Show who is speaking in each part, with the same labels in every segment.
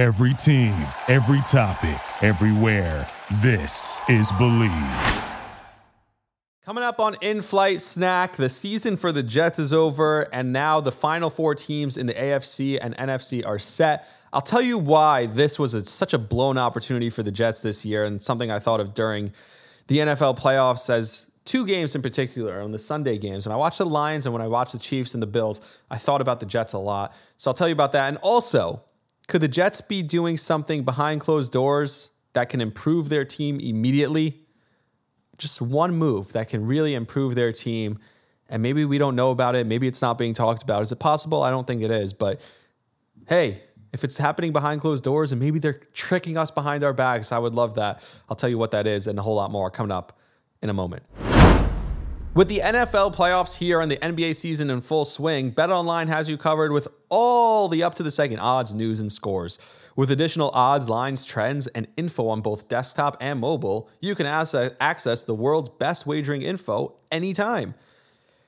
Speaker 1: Every team, every topic, everywhere. This is Bleav.
Speaker 2: Coming up on In Flight Snack, the season for the Jets is over, and now the final four teams in the AFC and NFC are set. I'll tell you why this was a, such a blown opportunity for the Jets this year, and something I thought of during the NFL playoffs as two games in particular on the Sunday games. When I watched the Lions and when I watched the Chiefs and the Bills, I thought about the Jets a lot. So I'll tell you about that. And also, could the Jets be doing something behind closed doors that can improve their team immediately? Just one move that can really improve their team. And maybe we don't know about it. Maybe it's not being talked about. Is it possible? I don't think it is. But hey, if it's happening behind closed doors and maybe they're tricking us behind our backs, I would love that. I'll tell you what that is and a whole lot more coming up in a moment. With the NFL playoffs here and the NBA season in full swing, BetOnline has you covered with all the up to the second odds, news, and scores. With additional odds, lines, trends, and info on both desktop and mobile, you can access the world's best wagering info anytime.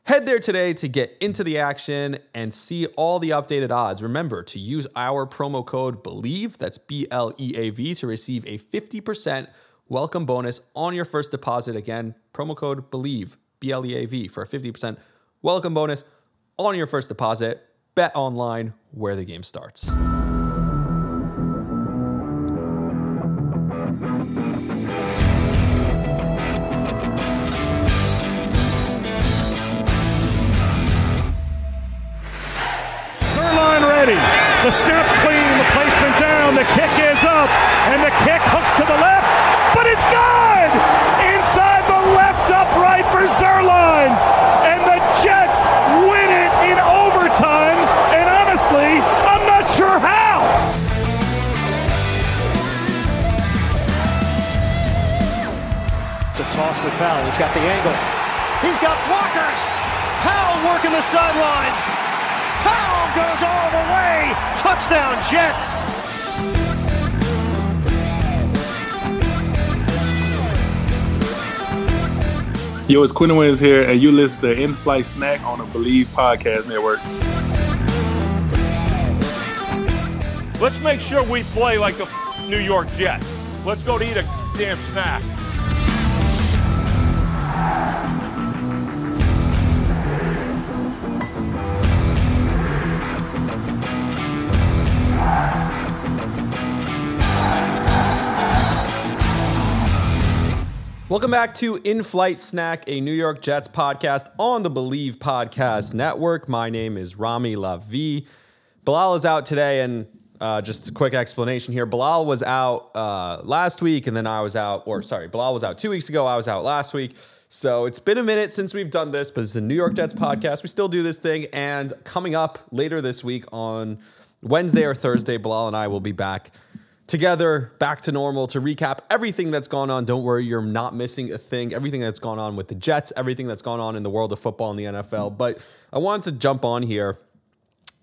Speaker 2: Head there today to get into the action and see all the updated odds. Remember to use our promo code BLEAV, that's B L E A V, to receive a 50% welcome bonus on your first deposit. Again, promo code BLEAV, B L E A V, for a 50% welcome bonus on your first deposit. Bet online where the game starts.
Speaker 3: ready. The snap clean, the placement down, the kick is up, and the kick hooks to the left,
Speaker 4: a toss for Powell. He's got the angle. He's got blockers. Powell working the sidelines Powell goes all the way. Touchdown, Jets.
Speaker 5: Yo, it's Quinn Wins here, and you listen to In Flight Snack on the Bleav Podcast Network.
Speaker 3: Let's make sure we play like the New York Jets. Let's go to eat a damn snack.
Speaker 2: Welcome back to In Flight Snack, a New York Jets podcast on the Bleav Podcast Network. My name is Rami Lavi. Bilal is out today, and uh, just a quick explanation here. Bilal was out uh, last week, and then I was out, or sorry, Bilal was out two weeks ago. I was out last week. So it's been a minute since we've done this, but it's a New York Jets podcast. We still do this thing. And coming up later this week on Wednesday or Thursday, Bilal and I will be back together back to normal to recap everything that's gone on. Don't worry, you're not missing a thing. Everything that's gone on with the Jets, everything that's gone on in the world of football in the NFL. But I wanted to jump on here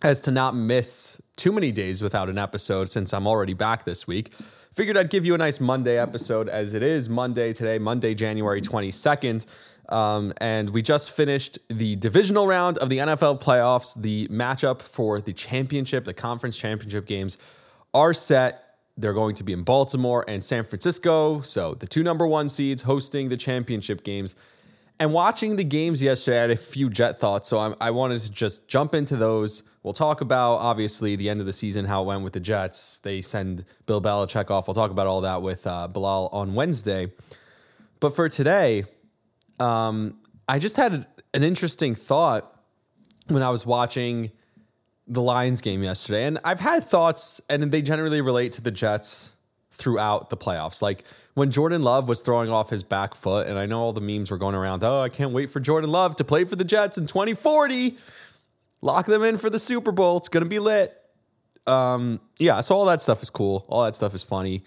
Speaker 2: as to not miss too many days without an episode since I'm already back this week. Figured I'd give you a nice Monday episode as it is Monday today, Monday, January 22nd. Um, and we just finished the divisional round of the NFL playoffs. The matchup for the championship, the conference championship games are set they're going to be in Baltimore and San Francisco. So the two number one seeds hosting the championship games. And watching the games yesterday, I had a few Jet thoughts. So I'm, i wanted to just jump into those. We'll talk about, obviously, the end of the season, how it went with the Jets. They send Bill Belichick off. We'll talk about all that with uh, Bilal on Wednesday. But for today, um, I just had an interesting thought when I was watching the Lions game yesterday, and I've had thoughts, and they generally relate to the Jets throughout the playoffs. Like when Jordan Love was throwing off his back foot, and I know all the memes were going around, oh, I can't wait for Jordan Love to play for the Jets in 2040. Lock them in for the Super Bowl. It's going to be lit. Um, yeah, so all that stuff is cool. All that stuff is funny.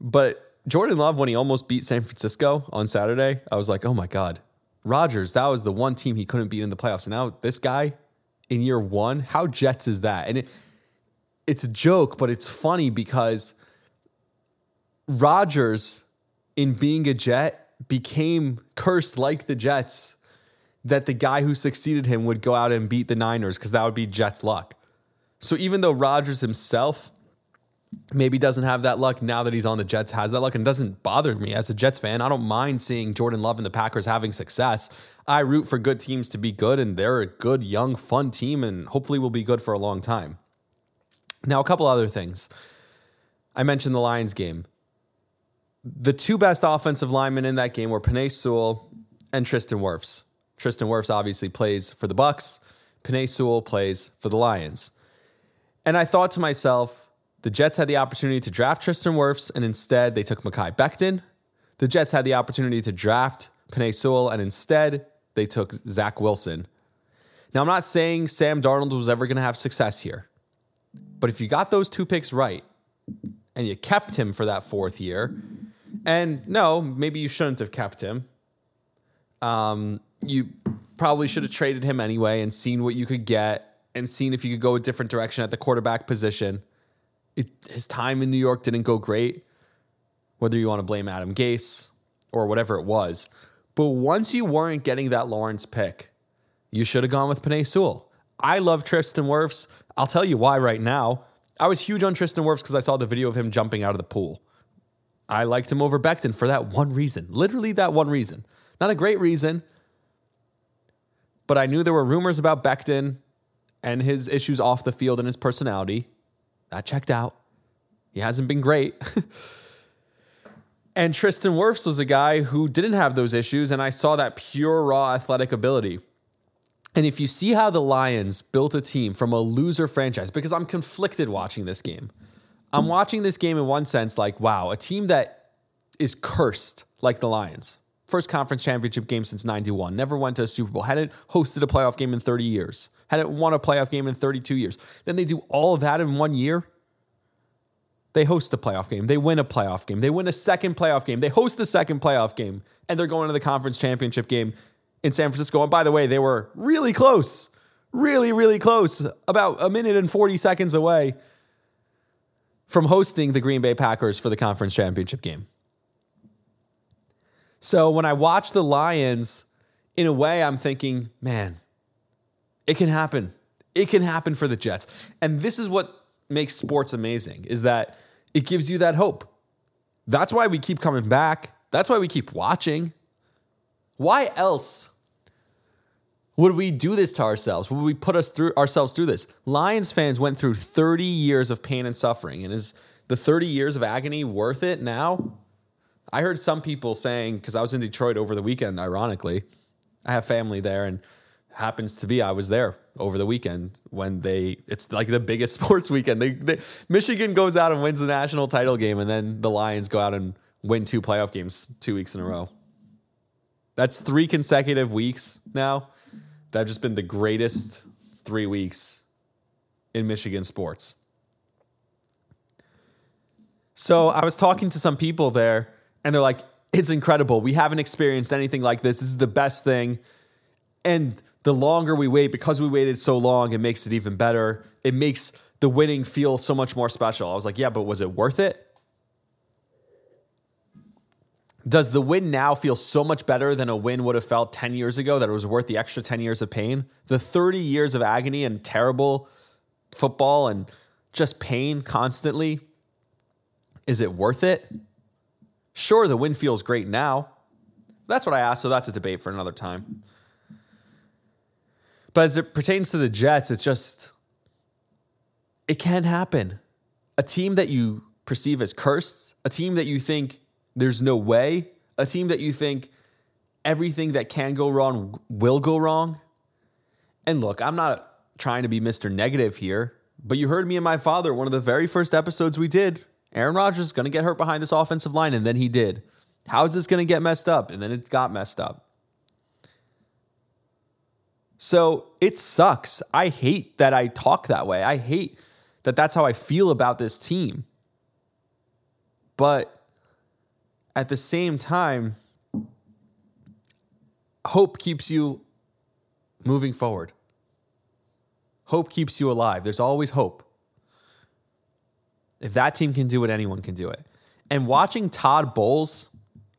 Speaker 2: But Jordan Love, when he almost beat San Francisco on Saturday, I was like, oh my God. Rodgers, that was the one team he couldn't beat in the playoffs. And now this guy, in year one. How Jets is that? And it, it's a joke, but it's funny because Rodgers, in being a Jet, became cursed like the Jets that the guy who succeeded him would go out and beat the Niners because that would be Jets' luck. So even though Rodgers himself maybe doesn't have that luck now that he's on the Jets has that luck and doesn't bother me as a Jets fan. I don't mind seeing Jordan Love and the Packers having success. I root for good teams to be good and they're a good young fun team and hopefully will be good for a long time. Now a couple other things. I mentioned the Lions game. The two best offensive linemen in that game were Penei Sewell and Tristan Wirfs. Tristan Wirfs obviously plays for the Bucs. Penei Sewell plays for the Lions. And I thought to myself, the Jets had the opportunity to draft Tristan Wirfs, and instead they took Mekhi Becton. The Jets had the opportunity to draft Penei Sewell, and instead they took Zach Wilson. Now, I'm not saying Sam Darnold was ever going to have success here, but if you got those two picks right and you kept him for that fourth year, and no, maybe you shouldn't have kept him. Um, you probably should have traded him anyway and seen what you could get and seen if you could go a different direction at the quarterback position. It, his time in New York didn't go great, whether you want to blame Adam Gase or whatever it was. But once you weren't getting that Lawrence pick, you should have gone with Penei Sewell. I love Tristan Wirfs. I'll tell you why right now. I was huge on Tristan Wirfs because I saw the video of him jumping out of the pool. I liked him over Becton for that one reason. Literally that one reason. Not a great reason, but I knew there were rumors about Becton and his issues off the field and his personality. That checked out. He hasn't been great. and Tristan Wirfs was a guy who didn't have those issues, and I saw that pure raw athletic ability. And if you see how the Lions built a team from a loser franchise, because I'm conflicted watching this game. I'm watching this game in one sense like, wow, a team that is cursed like the Lions. First conference championship game since 91. Never went to a Super Bowl. Hadn't hosted a playoff game in 30 years. Hadn't won a playoff game in 32 years. Then they do all of that in one year. They host a playoff game. They win a playoff game. They win a second playoff game. They host a second playoff game. And they're going to the conference championship game in San Francisco. And by the way, they were really close. Really, really close. About a minute and 40 seconds away from hosting the Green Bay Packers for the conference championship game. So when I watch the Lions, in a way, I'm thinking, man, it can happen. It can happen for the Jets. And this is what makes sports amazing is that it gives you that hope. That's why we keep coming back. That's why we keep watching. Why else would we do this to ourselves? Would we put us through ourselves through this? Lions fans went through 30 years of pain and suffering. And is the 30 years of agony worth it now? I heard some people saying, because I was in Detroit over the weekend, ironically, I have family there, and happens to be I was there over the weekend when they it's like the biggest sports weekend. They, they, Michigan goes out and wins the national title game, and then the Lions go out and win two playoff games two weeks in a row. That's three consecutive weeks now. That have just been the greatest three weeks in Michigan sports. So I was talking to some people there and they're like, it's incredible. We haven't experienced anything like this. This is the best thing. And the longer we wait, because we waited so long, it makes it even better. It makes the winning feel so much more special. I was like, yeah, but was it worth it? Does the win now feel so much better than a win would have felt 10 years ago that it was worth the extra 10 years of pain? The 30 years of agony and terrible football and just pain constantly? Is it worth it? Sure, the win feels great now. That's what I asked, so that's a debate for another time. But as it pertains to the Jets, it's just, it can happen. A team that you perceive as cursed, a team that you think there's no way, a team that you think everything that can go wrong will go wrong. And look, I'm not trying to be Mr. Negative here, but you heard me and my father, one of the very first episodes we did Aaron Rodgers is going to get hurt behind this offensive line, and then he did. How is this going to get messed up? And then it got messed up. So it sucks. I hate that I talk that way. I hate that that's how I feel about this team. But at the same time, hope keeps you moving forward. Hope keeps you alive. There's always hope. If that team can do it, anyone can do it. And watching Todd Bowles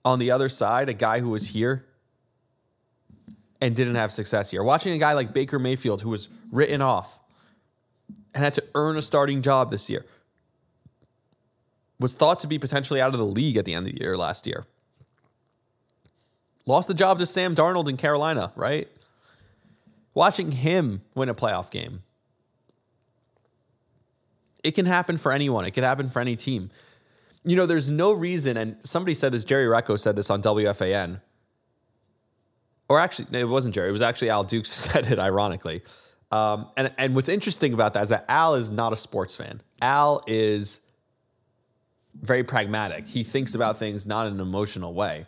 Speaker 2: on the other side, a guy who was here and didn't have success here, watching a guy like Baker Mayfield who was written off and had to earn a starting job this year, was thought to be potentially out of the league at the end of the year last year. Lost the job to Sam Darnold in Carolina, right? Watching him win a playoff game. It can happen for anyone. It can happen for any team. You know, there's no reason, and somebody said this, Jerry Recco said this on WFAN. Or actually, it wasn't Jerry, it was actually Al Dukes said it, ironically. Um, and, and what's interesting about that is that Al is not a sports fan. Al is very pragmatic. He thinks about things not in an emotional way.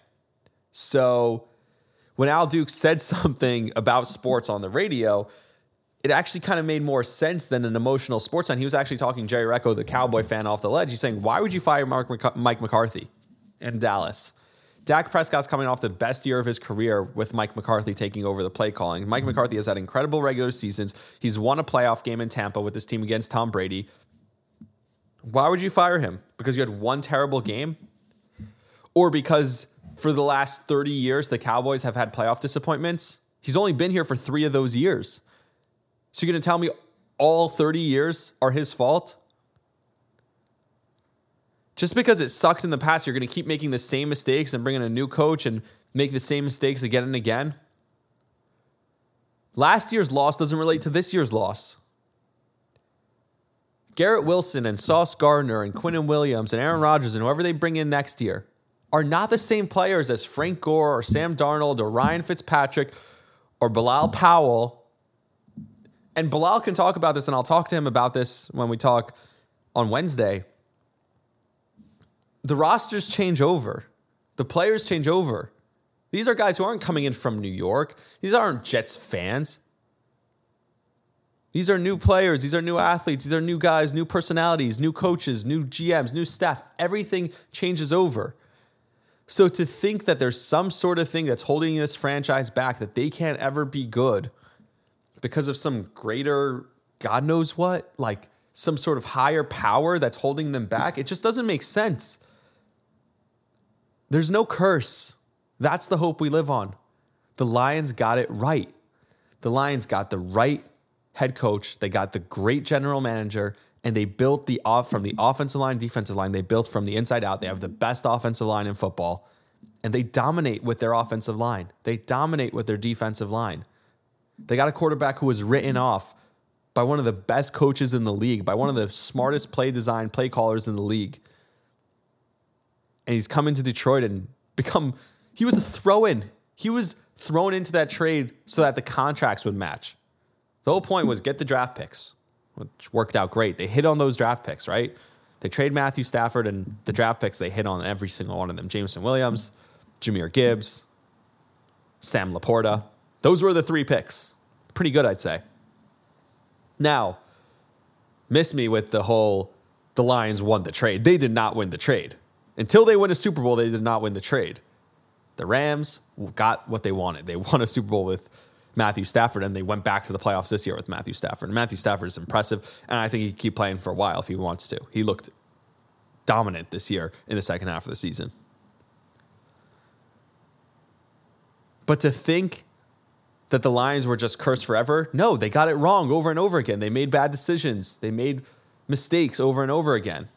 Speaker 2: So when Al Dukes said something about sports on the radio, it actually kind of made more sense than an emotional sports fan. He was actually talking Jerry Recco, the Cowboy fan, off the ledge. He's saying, "Why would you fire Mark Mike McCarthy in Dallas?" Dak Prescott's coming off the best year of his career with Mike McCarthy taking over the play calling. Mike McCarthy has had incredible regular seasons. He's won a playoff game in Tampa with his team against Tom Brady. Why would you fire him? Because you had one terrible game? Or because for the last 30 years the Cowboys have had playoff disappointments? He's only been here for three of those years. So you're going to tell me all 30 years are his fault? Just because it sucked in the past, you're going to keep making the same mistakes and bring in a new coach and make the same mistakes again and again? Last year's loss doesn't relate to this year's loss. Garrett Wilson and Sauce Gardner and Quinnen Williams and Aaron Rodgers and whoever they bring in next year are not the same players as Frank Gore or Sam Darnold or Ryan Fitzpatrick or Bilal Powell. And Bilal can talk about this, and I'll talk to him about this when we talk on Wednesday. The rosters change over, the players change over. These are guys who aren't coming in from New York, these aren't Jets fans. These are new players. These are new athletes. These are new guys, new personalities, new coaches, new GMs, new staff. Everything changes over. So to think that there's some sort of thing that's holding this franchise back, that they can't ever be good because of some greater, God knows what, like some sort of higher power that's holding them back, it just doesn't make sense. There's no curse. That's the hope we live on. The Lions got it right. The Lions got the right head coach. They got the great general manager, and they built the off from the offensive line, defensive line. They built from the inside out. They have the best offensive line in football, and they dominate with their offensive line. They dominate with their defensive line. They got a quarterback who was written off by one of the best coaches in the league, by one of the smartest play design play callers in the league. And he's come into Detroit and become he was a throw in. He was thrown into that trade so that the contracts would match. The whole point was get the draft picks, which worked out great. They hit on those draft picks, right? They trade Matthew Stafford and the draft picks, they hit on every single one of them. Jameson Williams, Jahmyr Gibbs, Sam LaPorta. Those were the three picks. Pretty good, I'd say. Now, miss me with the whole the Lions won the trade. They did not win the trade. Until they win a Super Bowl, they did not win the trade. The Rams got what they wanted. They won a Super Bowl with Matthew Stafford, and they went back to the playoffs this year with Matthew Stafford. And Matthew Stafford is impressive, and I think he can keep playing for a while if he wants to. He looked dominant this year in the second half of the season. But to think that the Lions were just cursed forever, no, they got it wrong over and over again. They made bad decisions, they made mistakes over and over again.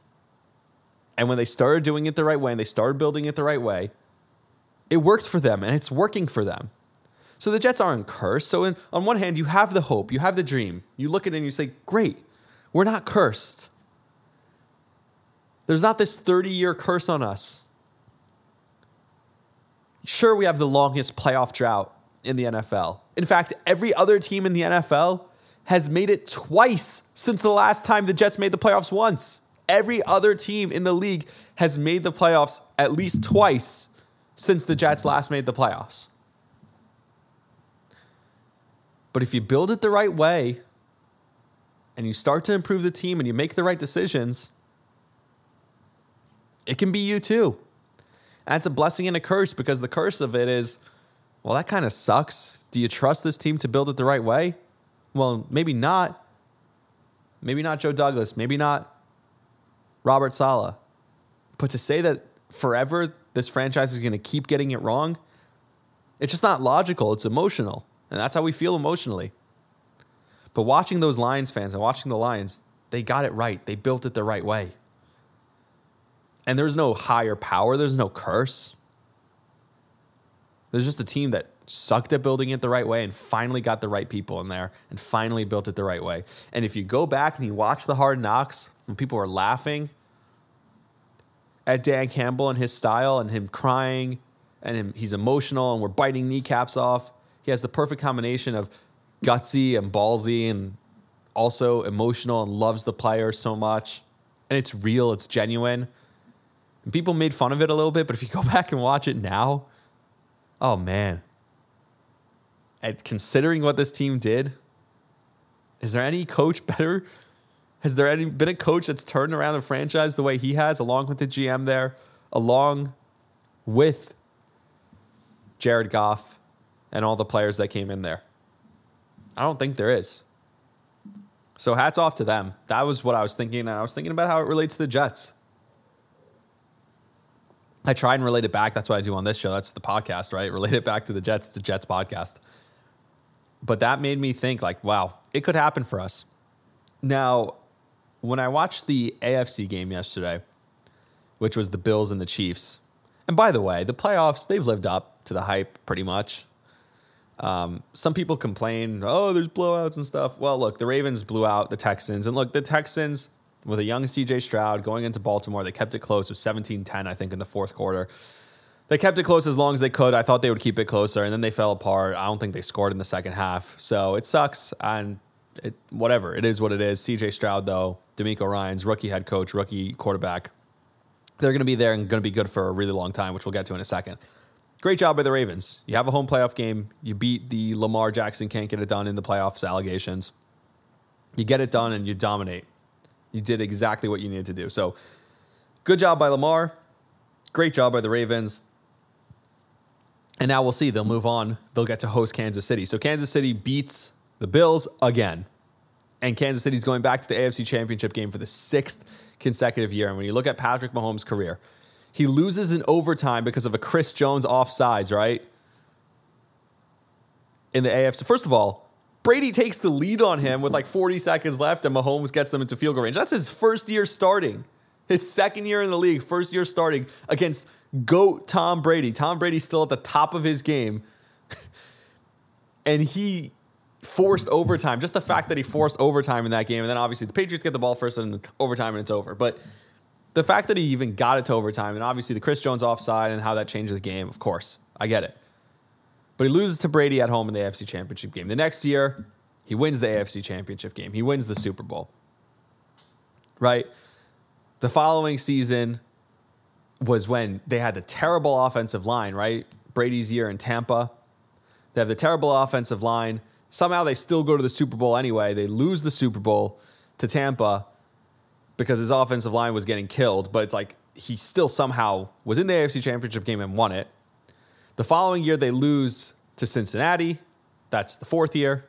Speaker 2: And when they started doing it the right way and they started building it the right way, it worked for them and it's working for them. So the Jets aren't cursed. So in, on one hand, you have the hope, you have the dream. You look at it and you say, "Great, we're not cursed." There's not this 30-year curse on us. Sure, we have the longest playoff drought in the NFL. In fact, every other team in the NFL has made it twice since the last time the Jets made the playoffs once. Every other team in the league has made the playoffs at least twice since the Jets last made the playoffs. But if you build it the right way and you start to improve the team and you make the right decisions, it can be you too. And a blessing and a curse because the curse of it is, well, that kind of sucks. Do you trust this team to build it the right way? Well, maybe not. Maybe not Joe Douglas. Maybe not Robert Saleh. But to say that forever this franchise is going to keep getting it wrong, it's just not logical. It's emotional. And that's how we feel emotionally. But watching those Lions fans and watching the Lions, they got it right. They built it the right way. And there's no higher power, there's no curse. There's just a team that sucked at building it the right way and finally got the right people in there and finally built it the right way. And if you go back and you watch the hard knocks when people are laughing at Dan Campbell and his style and him crying and him, he's emotional and we're biting kneecaps off. He has the perfect combination of gutsy and ballsy and also emotional and loves the player so much. And it's real, it's genuine. And people made fun of it a little bit, but if you go back and watch it now, oh man. And considering what this team did, is there any coach better? Has there any been a coach that's turned around the franchise the way he has, along with the GM there, along with Jared Goff and all the players that came in there? I don't think there is. So hats off to them. That was what I was thinking, and I was thinking about how it relates to the Jets. I try and relate it back. That's what I do on this show. That's the podcast, right? Relate it back to the Jets. The Jets podcast. But that made me think, like, wow, it could happen for us. Now, when I watched the AFC game yesterday, which was the Bills and the Chiefs, and by the way, the playoffs, they've lived up to the hype pretty much. Um, some people complain, oh, there's blowouts and stuff. Well, look, the Ravens blew out the Texans. And look, the Texans, with a young CJ Stroud going into Baltimore, they kept it close. It was 17 10, I think, in the fourth quarter. They kept it close as long as they could. I thought they would keep it closer, and then they fell apart. I don't think they scored in the second half. So it sucks. And it, whatever, it is what it is. CJ Stroud, though, DeMeco Ryans, rookie head coach, rookie quarterback, they're going to be there and going to be good for a really long time, which we'll get to in a second. Great job by the Ravens. You have a home playoff game. You beat the Lamar Jackson can't get it done in the playoffs allegations. You get it done and you dominate. You did exactly what you needed to do. So, good job by Lamar. Great job by the Ravens. And now we'll see. They'll move on. They'll get to host Kansas City. So, Kansas City beats the Bills again. And Kansas City's going back to the AFC Championship game for the sixth consecutive year. And when you look at Patrick Mahomes' career, he loses in overtime because of a Chris Jones offsides, right? In the AFC. First of all, Brady takes the lead on him with like 40 seconds left, and Mahomes gets them into field goal range. That's his first year starting. His second year in the league, first year starting against GOAT Tom Brady. Tom Brady's still at the top of his game. and he forced overtime. Just the fact that he forced overtime in that game. And then obviously the Patriots get the ball first and overtime and it's over. But the fact that he even got it to overtime, and obviously the Chris Jones offside and how that changes the game, of course, I get it. But he loses to Brady at home in the AFC Championship game. The next year, he wins the AFC Championship game. He wins the Super Bowl. Right? The following season was when they had the terrible offensive line, right? Brady's year in Tampa. They have the terrible offensive line. Somehow they still go to the Super Bowl anyway. They lose the Super Bowl to Tampa because his offensive line was getting killed, but it's like he still somehow was in the AFC Championship game and won it. The following year, they lose to Cincinnati. That's the fourth year.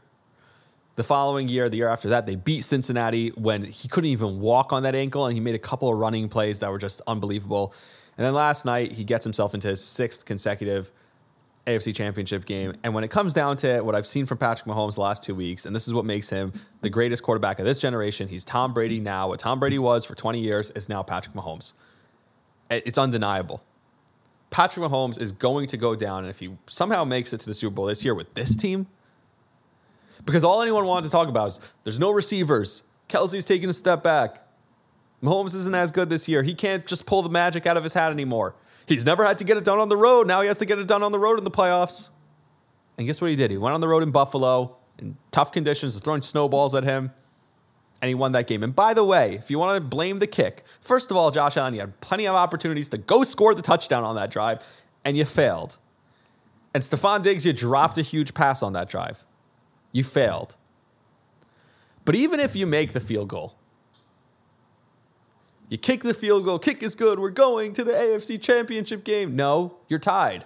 Speaker 2: The following year, the year after that, they beat Cincinnati when he couldn't even walk on that ankle, and he made a couple of running plays that were just unbelievable. And then last night, he gets himself into his sixth consecutive AFC Championship game. And when it comes down to what I've seen from Patrick Mahomes the last two weeks, and this is what makes him the greatest quarterback of this generation, he's Tom Brady now. What Tom Brady was for 20 years is now Patrick Mahomes. It's undeniable. Patrick Mahomes is going to go down, and if he somehow makes it to the Super Bowl this year with this team, because all anyone wanted to talk about is there's no receivers. Kelce's taking a step back. Mahomes isn't as good this year. He can't just pull the magic out of his hat anymore. He's never had to get it done on the road. Now he has to get it done on the road in the playoffs. And guess what he did? He went on the road in Buffalo in tough conditions, throwing snowballs at him, and he won that game. And by the way, if you want to blame the kick, first of all, Josh Allen, you had plenty of opportunities to go score the touchdown on that drive, and you failed. And Stefon Diggs, you dropped a huge pass on that drive. You failed. But even if you make the field goal, you kick the field goal, kick is good, we're going to the AFC championship game. No, you're tied.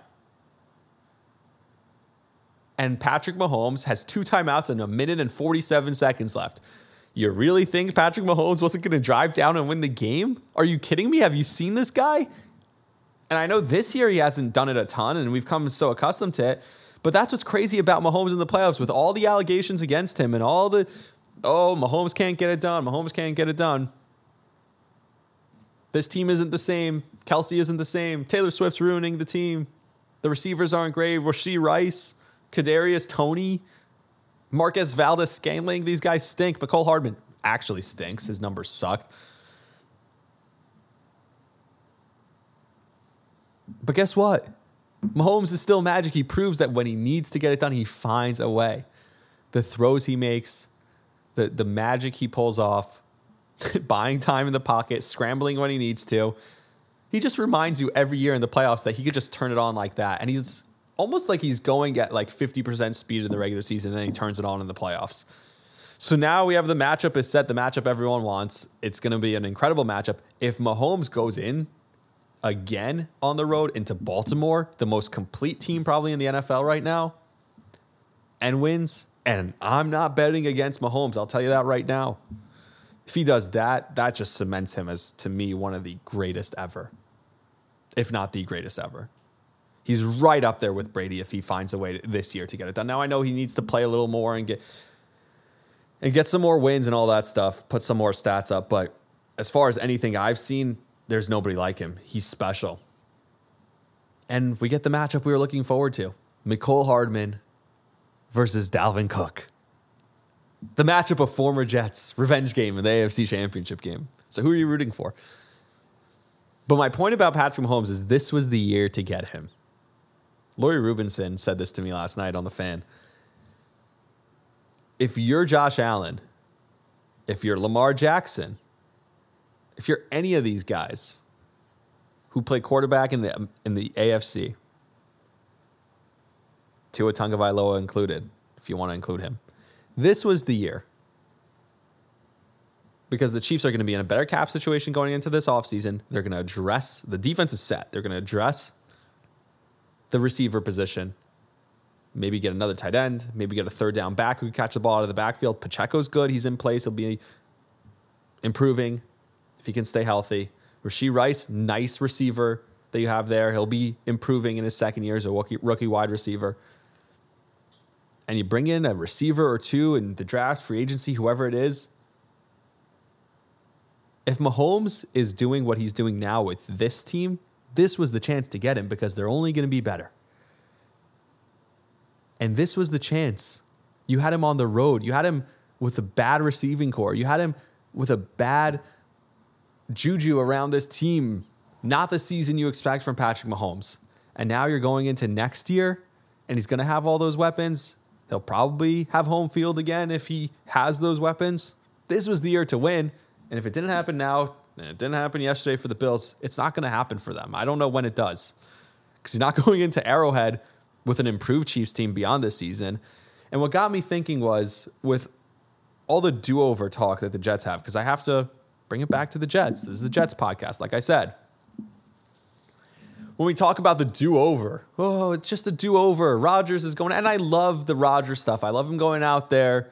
Speaker 2: And Patrick Mahomes has two timeouts and a minute and 47 seconds left. You really think Patrick Mahomes wasn't going to drive down and win the game? Are you kidding me? Have you seen this guy? And I know this year he hasn't done it a ton, and we've come so accustomed to it. But that's what's crazy about Mahomes in the playoffs with all the allegations against him and all the, oh, Mahomes can't get it done. Mahomes can't get it done. This team isn't the same. Kelce isn't the same. Taylor Swift's ruining the team. The receivers aren't great. Rashee Rice, Kadarius Toney, Marquez Valdes Scantling. These guys stink. Mecole Hardman actually stinks. His numbers sucked. But guess what? Mahomes is still magic. He proves that when he needs to get it done, he finds a way. The throws he makes, the, the magic he pulls off, buying time in the pocket, scrambling when he needs to. He just reminds you every year in the playoffs that he could just turn it on like that. And he's almost like he's going at like 50% speed in the regular season, and then he turns it on in the playoffs. So now we have the matchup is set, the matchup everyone wants. It's going to be an incredible matchup. If Mahomes goes in again on the road into Baltimore, the most complete team probably in the NFL right now, and wins, and I'm not betting against Mahomes, I'll tell you that right now. If he does that, that just cements him as, to me, one of the greatest ever, if not the greatest ever. He's right up there with Brady if he finds a way to, this year to get it done. Now I know he needs to play a little more and get and get some more wins and all that stuff, put some more stats up. But as far as anything I've seen, there's nobody like him. He's special. And we get the matchup we were looking forward to Mecole Hardman versus Dalvin Cook. The matchup of former Jets, revenge game in the AFC Championship game. So who are you rooting for? But my point about Patrick Mahomes is this was the year to get him. Lori Rubinson said this to me last night on the fan if you're Josh Allen, if you're Lamar Jackson, if you're any of these guys who play quarterback in the in the AFC, Tua Tagovailoa included, if you want to include him, this was the year because the Chiefs are going to be in a better cap situation going into this offseason. They're going to address the defense is set. They're going to address the receiver position maybe get another tight end, maybe get a third down back who can catch the ball out of the backfield. Pacheco's good. He's in place. He'll be improving if he can stay healthy. Rashee Rice, nice receiver that you have there. He'll be improving in his second year as a rookie, rookie wide receiver. And you bring in a receiver or two in the draft, free agency, whoever it is. If Mahomes is doing what he's doing now with this team, this was the chance to get him because they're only going to be better. And this was the chance. You had him on the road. You had him with a bad receiving corps. You had him with a bad juju around this team. Not the season you expect from Patrick Mahomes. And now you're going into next year and he's going to have all those weapons. He'll probably have home field again if he has those weapons. This was the year to win. And if it didn't happen now, and it didn't happen yesterday for the Bills, it's not going to happen for them. I don't know when it does. Because you're not going into Arrowhead with an improved Chiefs team beyond this season. And what got me thinking was with all the do over talk that the Jets have, because I have to bring it back to the Jets. This is the Jets podcast, like I said. When we talk about the do over, oh, it's just a do over. Rodgers is going, and I love the Rodgers stuff. I love him going out there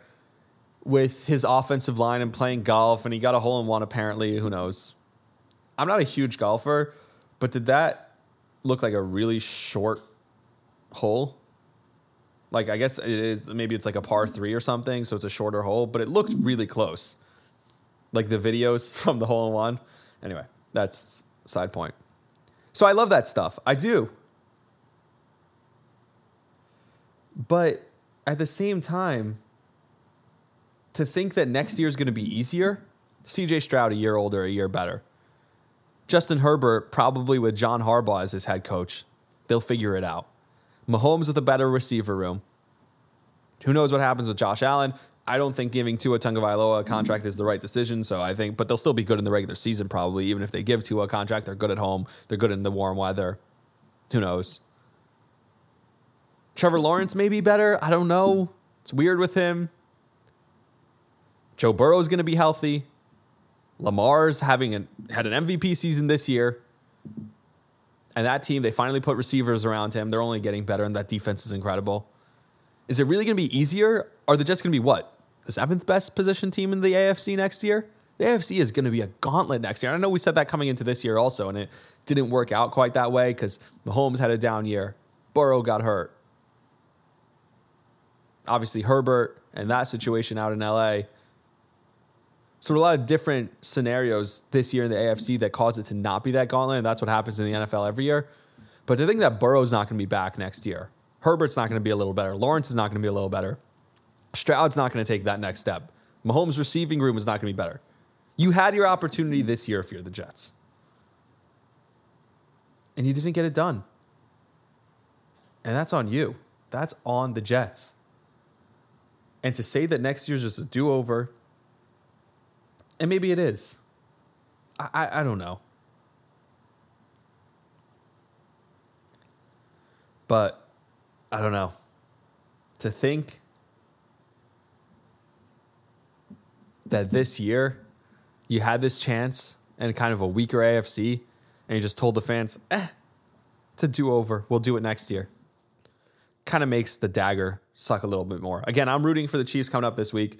Speaker 2: with his offensive line and playing golf, and he got a hole in one apparently. Who knows? I'm not a huge golfer, but did that look like a really short hole. Like I guess it is maybe it's like a par three or something, so it's a shorter hole, but it looked really close. Like the videos from the hole in one. Anyway, that's side point. So I love that stuff. I do. But at the same time, to think that next year is going to be easier, CJ Stroud a year older, a year better. Justin Herbert probably with John Harbaugh as his head coach. They'll figure it out. Mahomes with a better receiver room. Who knows what happens with Josh Allen? I don't think giving Tua Tagovailoa a contract is the right decision. So I think, but they'll still be good in the regular season probably. Even if they give Tua a contract, they're good at home. They're good in the warm weather. Who knows? Trevor Lawrence may be better. I don't know. It's weird with him. Joe Burrow is going to be healthy. Lamar's having an, had an MVP season this year. And that team, they finally put receivers around him. They're only getting better, and that defense is incredible. Is it really going to be easier? Are they just going to be what? The seventh best position team in the AFC next year? The AFC is going to be a gauntlet next year. I know we said that coming into this year also, and it didn't work out quite that way because Mahomes had a down year. Burrow got hurt. Obviously, Herbert and that situation out in LA. So a lot of different scenarios this year in the AFC that cause it to not be that gauntlet, and that's what happens in the NFL every year. But to think that Burrow's not going to be back next year, Herbert's not going to be a little better, Lawrence is not going to be a little better, Stroud's not going to take that next step, Mahomes' receiving room is not going to be better. You had your opportunity this year if you're the Jets, and you didn't get it done, and that's on you. That's on the Jets. And to say that next year's just a do over, and maybe it is. I, I, I don't know. But I don't know. To think that this year you had this chance and kind of a weaker AFC, and you just told the fans, eh, it's a do over. We'll do it next year. Kind of makes the dagger suck a little bit more. Again, I'm rooting for the Chiefs coming up this week.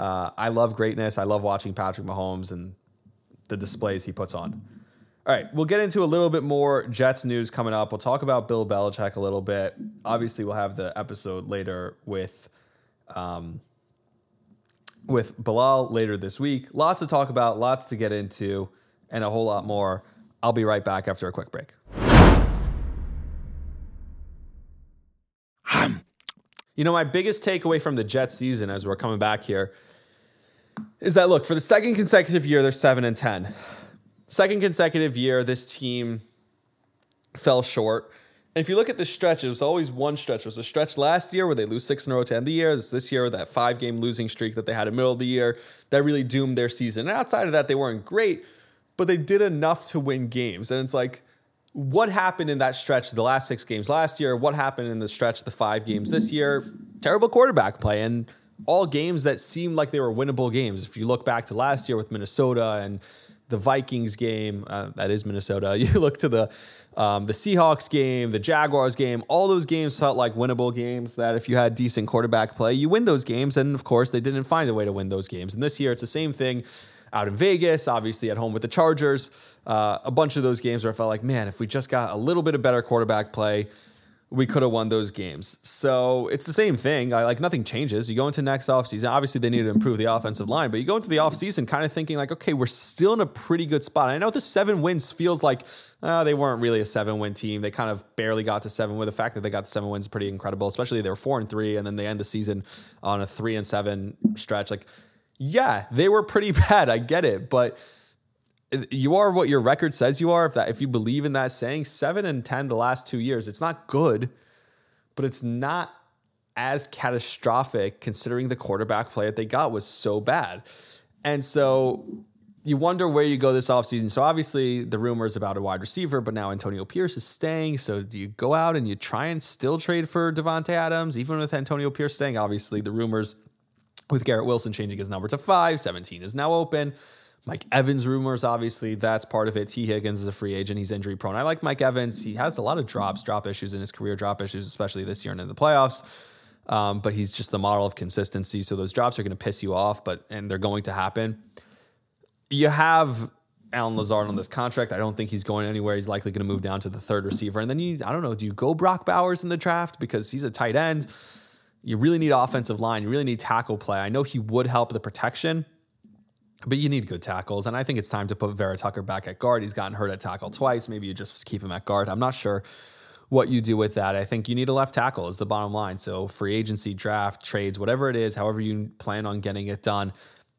Speaker 2: Uh, I love greatness. I love watching Patrick Mahomes and the displays he puts on. All right, we'll get into a little bit more Jets news coming up. We'll talk about Bill Belichick a little bit. Obviously, we'll have the episode later with um, with Bilal later this week. Lots to talk about, lots to get into, and a whole lot more. I'll be right back after a quick break. You know, my biggest takeaway from the Jets season as we're coming back here is that look, for the second consecutive year, they're 7 and 10. Second consecutive year, this team fell short. And if you look at the stretch, it was always one stretch. It was a stretch last year where they lose six in a row to end the year. It this year, that five game losing streak that they had in the middle of the year that really doomed their season. And outside of that, they weren't great, but they did enough to win games. And it's like, what happened in that stretch the last six games last year? What happened in the stretch the five games this year? Terrible quarterback play and all games that seemed like they were winnable games. If you look back to last year with Minnesota and the Vikings game, uh, that is Minnesota. You look to the um, the Seahawks game, the Jaguars game. All those games felt like winnable games. That if you had decent quarterback play, you win those games. And of course, they didn't find a way to win those games. And this year, it's the same thing out in Vegas, obviously at home with the Chargers. Uh, a bunch of those games where I felt like, man, if we just got a little bit of better quarterback play, we could have won those games. So it's the same thing. I, like nothing changes. You go into next offseason. Obviously, they need to improve the offensive line, but you go into the offseason kind of thinking like, okay, we're still in a pretty good spot. I know the seven wins feels like uh, they weren't really a seven win team. They kind of barely got to seven. With the fact that they got to seven wins, is pretty incredible. Especially they were four and three, and then they end the season on a three and seven stretch. Like yeah, they were pretty bad. I get it, but you are what your record says you are. If that, if you believe in that saying, seven and ten the last two years, it's not good, but it's not as catastrophic considering the quarterback play that they got was so bad. And so you wonder where you go this offseason. So obviously the rumors about a wide receiver, but now Antonio Pierce is staying. So do you go out and you try and still trade for Davante Adams, even with Antonio Pierce staying? Obviously the rumors with Garrett Wilson changing his number to five. 17 is now open. Mike Evans rumors, obviously, that's part of it. Tee Higgins is a free agent. He's injury prone. I like Mike Evans. He has a lot of drops, drop issues in his career, drop issues, especially this year and in the playoffs. Um, but he's just the model of consistency. So those drops are going to piss you off, but and they're going to happen. You have Allen Lazard on this contract. I don't think he's going anywhere. He's likely going to move down to the third receiver. And then you, I don't know, do you go Brock Bowers in the draft because he's a tight end? You really need offensive line. You really need tackle play. I know he would help the protection, but you need good tackles. And I think it's time to put Vera Tucker back at guard. He's gotten hurt at tackle twice. Maybe you just keep him at guard. I'm not sure what you do with that. I think you need a left tackle, is the bottom line. So, free agency, draft, trades, whatever it is, however you plan on getting it done.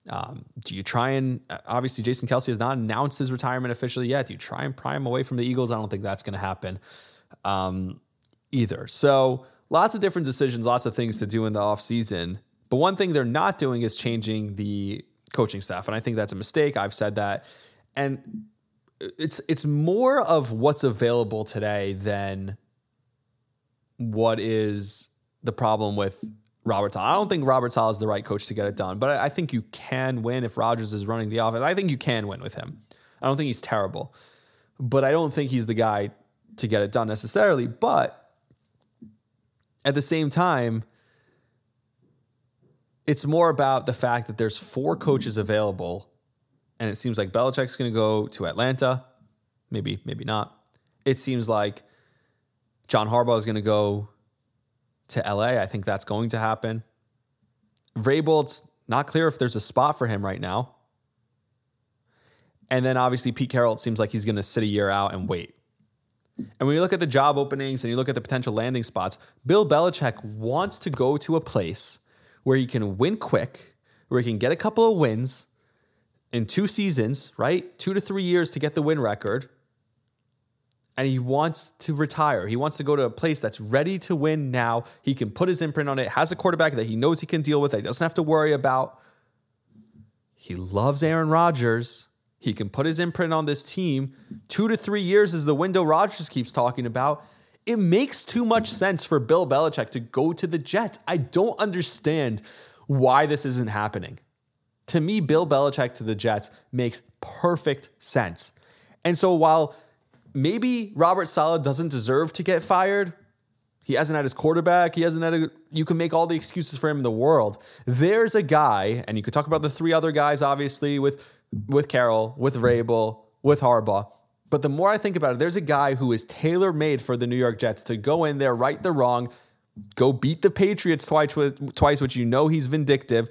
Speaker 2: Um, do you try and obviously Jason Kelce has not announced his retirement officially yet? Do you try and pry him away from the Eagles? I don't think that's going to happen um, either. So, lots of different decisions, lots of things to do in the offseason. But one thing they're not doing is changing the coaching staff. And I think that's a mistake. I've said that. And it's it's more of what's available today than what is the problem with Robert Saleh. I don't think Robert Saleh is the right coach to get it done, but I think you can win if Rodgers is running the offense. I think you can win with him. I don't think he's terrible, but I don't think he's the guy to get it done necessarily. But at the same time, it's more about the fact that there's four coaches available, and it seems like Belichick's going to go to Atlanta. Maybe, maybe not. It seems like John Harbaugh is going to go to LA. I think that's going to happen. Vrabel, it's not clear if there's a spot for him right now. And then obviously Pete Carroll, it seems like he's going to sit a year out and wait. And when you look at the job openings and you look at the potential landing spots, Bill Belichick wants to go to a place where he can win quick, where he can get a couple of wins in two seasons, right? Two to three years to get the win record. And he wants to retire. He wants to go to a place that's ready to win now. He can put his imprint on it, has a quarterback that he knows he can deal with, that he doesn't have to worry about. He loves Aaron Rodgers. He can put his imprint on this team. Two to three years is the window Rodgers keeps talking about. It makes too much sense for Bill Belichick to go to the Jets. I don't understand why this isn't happening. To me, Bill Belichick to the Jets makes perfect sense. And so while maybe Robert Saleh doesn't deserve to get fired, he hasn't had his quarterback. He hasn't had a. You can make all the excuses for him in the world. There's a guy, and you could talk about the three other guys, obviously, with with Carroll, with Vrabel, with Harbaugh. But the more I think about it, there's a guy who is tailor made for the New York Jets to go in there, right the wrong, go beat the Patriots twice, twice, which you know he's vindictive.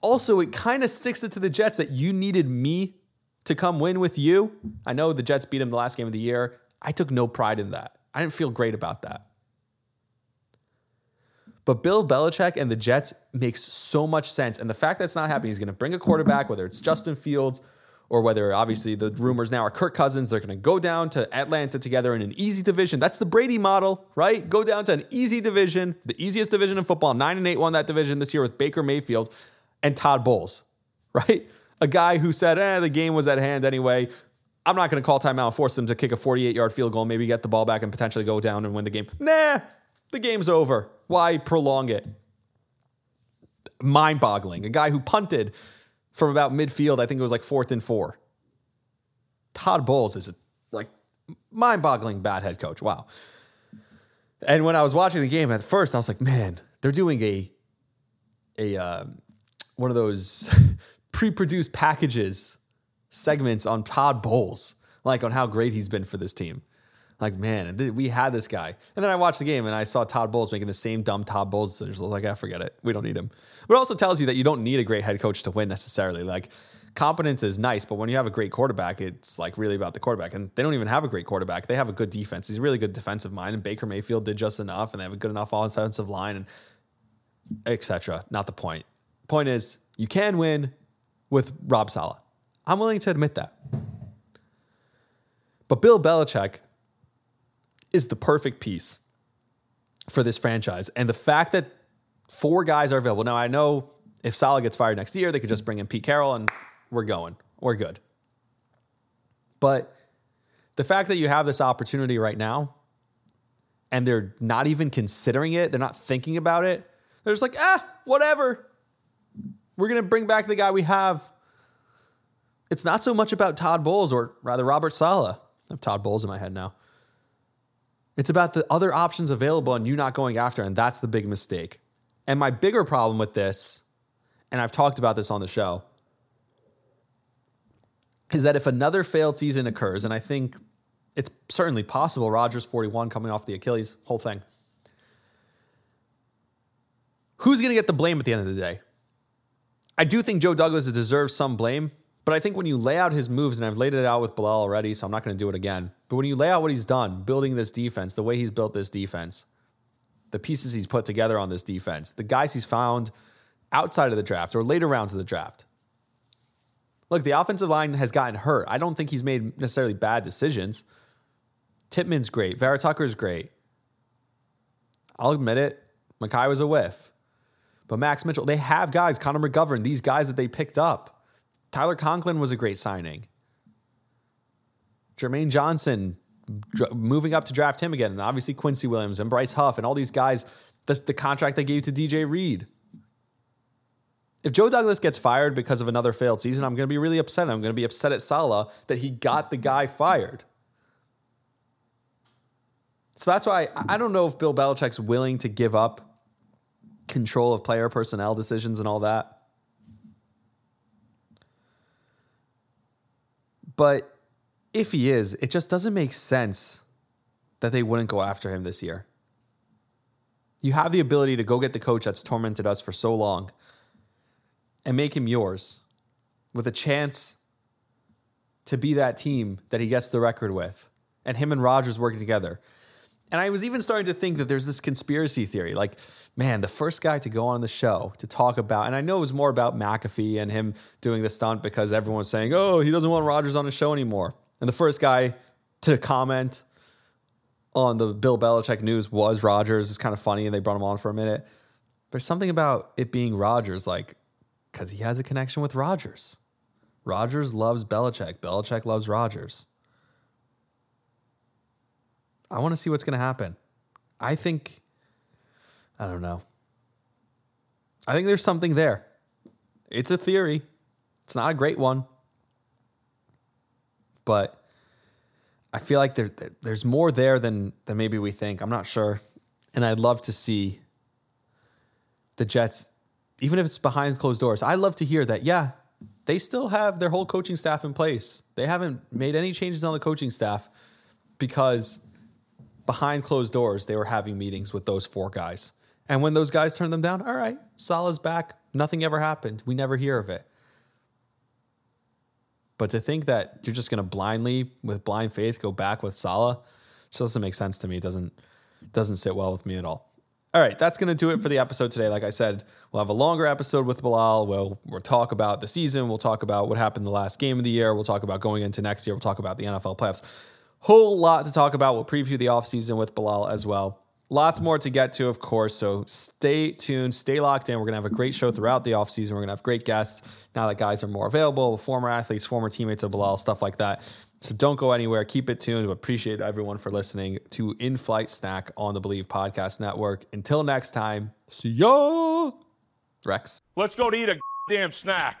Speaker 2: Also, it kind of sticks it to the Jets that you needed me to come win with you. I know the Jets beat him the last game of the year. I took no pride in that. I didn't feel great about that. But Bill Belichick and the Jets makes so much sense. And the fact that's not happening, he's going to bring a quarterback, whether it's Justin Fields or whether obviously the rumors now are Kirk Cousins. They're going to go down to Atlanta together in an easy division. That's the Brady model, right? Go down to an easy division, the easiest division in football. Nine and eight won that division this year with Baker Mayfield and Todd Bowles, right? A guy who said, eh, the game was at hand anyway. I'm not going to call timeout and force them to kick a 48 yard field goal, maybe get the ball back and potentially go down and win the game. Nah, the game's over. Why prolong it? Mind boggling. A guy who punted from about midfield, I think it was like fourth and four. Todd Bowles is like mind boggling bad head coach. Wow. And when I was watching the game at first, I was like, man, they're doing a a uh, one of those pre-produced packages segments on Todd Bowles, like on how great he's been for this team. Like, man, we had this guy. And then I watched the game and I saw Todd Bowles making the same dumb Todd Bowles decisions. I was like, I ah, forget it. We don't need him. But it also tells you that you don't need a great head coach to win necessarily. Like, competence is nice, but when you have a great quarterback, it's like really about the quarterback. And they don't even have a great quarterback. They have a good defense. He's a really good defensive mind. And Baker Mayfield did just enough, and they have a good enough offensive line, and etc. Not the point. Point is, you can win with Rob Saleh. I'm willing to admit that. But Bill Belichick is the perfect piece for this franchise. And the fact that four guys are available. Now, I know if Saleh gets fired next year, they could just bring in Pete Carroll and we're going. We're good. But the fact that you have this opportunity right now and they're not even considering it, they're not thinking about it, they're just like, ah, whatever. We're going to bring back the guy we have. It's not so much about Todd Bowles or rather Robert Saleh. I have Todd Bowles in my head now. It's about the other options available and you not going after, and that's the big mistake. And my bigger problem with this, and I've talked about this on the show, is that if another failed season occurs, and I think it's certainly possible, Rodgers 41 coming off the Achilles, whole thing. Who's going to get the blame at the end of the day? I do think Joe Douglas deserves some blame, but I think when you lay out his moves, and I've laid it out with Bilal already, so I'm not going to do it again. But when you lay out what he's done, building this defense, the way he's built this defense, the pieces he's put together on this defense, the guys he's found outside of the draft or later rounds of the draft. Look, the offensive line has gotten hurt. I don't think he's made necessarily bad decisions. Tippmann's great. Vera Tucker's great. I'll admit it. Mekhi was a whiff. But Max Mitchell, they have guys, Connor McGovern, these guys that they picked up. Tyler Conklin was a great signing. Jermaine Johnson moving up to draft him again, and obviously Quincy Williams and Bryce Huff and all these guys. The, the contract they gave to DJ Reed. If Joe Douglas gets fired because of another failed season, I'm going to be really upset. I'm going to be upset at Saleh that he got the guy fired. So that's why I don't know if Bill Belichick's willing to give up control of player personnel decisions and all that. But if he is, it just doesn't make sense that they wouldn't go after him this year. You have the ability to go get the coach that's tormented us for so long and make him yours with a chance to be that team that he gets the record with, and him and Rodgers working together. And I was even starting to think that there's this conspiracy theory, like, man, the first guy to go on the show to talk about, and I know it was more about McAfee and him doing the stunt because everyone's saying, oh, he doesn't want Rodgers on the show anymore. And the first guy to comment on the Bill Belichick news was Rodgers. It's kind of funny, and they brought him on for a minute. There's something about it being Rodgers, like, because he has a connection with Rodgers. Rodgers loves Belichick. Belichick loves Rodgers. I want to see what's going to happen. I think, I don't know. I think there's something there. It's a theory. It's not a great one. But I feel like there, there's more there than, than maybe we think. I'm not sure. And I'd love to see the Jets, even if it's behind closed doors. I'd love to hear that, yeah, they still have their whole coaching staff in place. They haven't made any changes on the coaching staff because behind closed doors, they were having meetings with those four guys. And when those guys turned them down, all right, Saleh's back. Nothing ever happened. We never hear of it. But to think that you're just going to blindly, with blind faith, go back with Salah just doesn't make sense to me. It doesn't doesn't sit well with me at all. All right, that's going to do it for the episode today. Like I said, we'll have a longer episode with Bilal. We'll, we'll talk about the season. We'll talk about what happened the last game of the year. We'll talk about going into next year. We'll talk about the NFL playoffs. Whole lot to talk about. We'll preview the offseason with Bilal as well. Lots more to get to, of course. So stay tuned, stay locked in. We're going to have a great show throughout the offseason. We're going to have great guests now that guys are more available, former athletes, former teammates of Bilal, stuff like that. So don't go anywhere. Keep it tuned. We appreciate everyone for listening to In Flight Snack on the Bleav Podcast Network. Until next time, see ya. Rex.
Speaker 3: Let's go to eat a damn snack.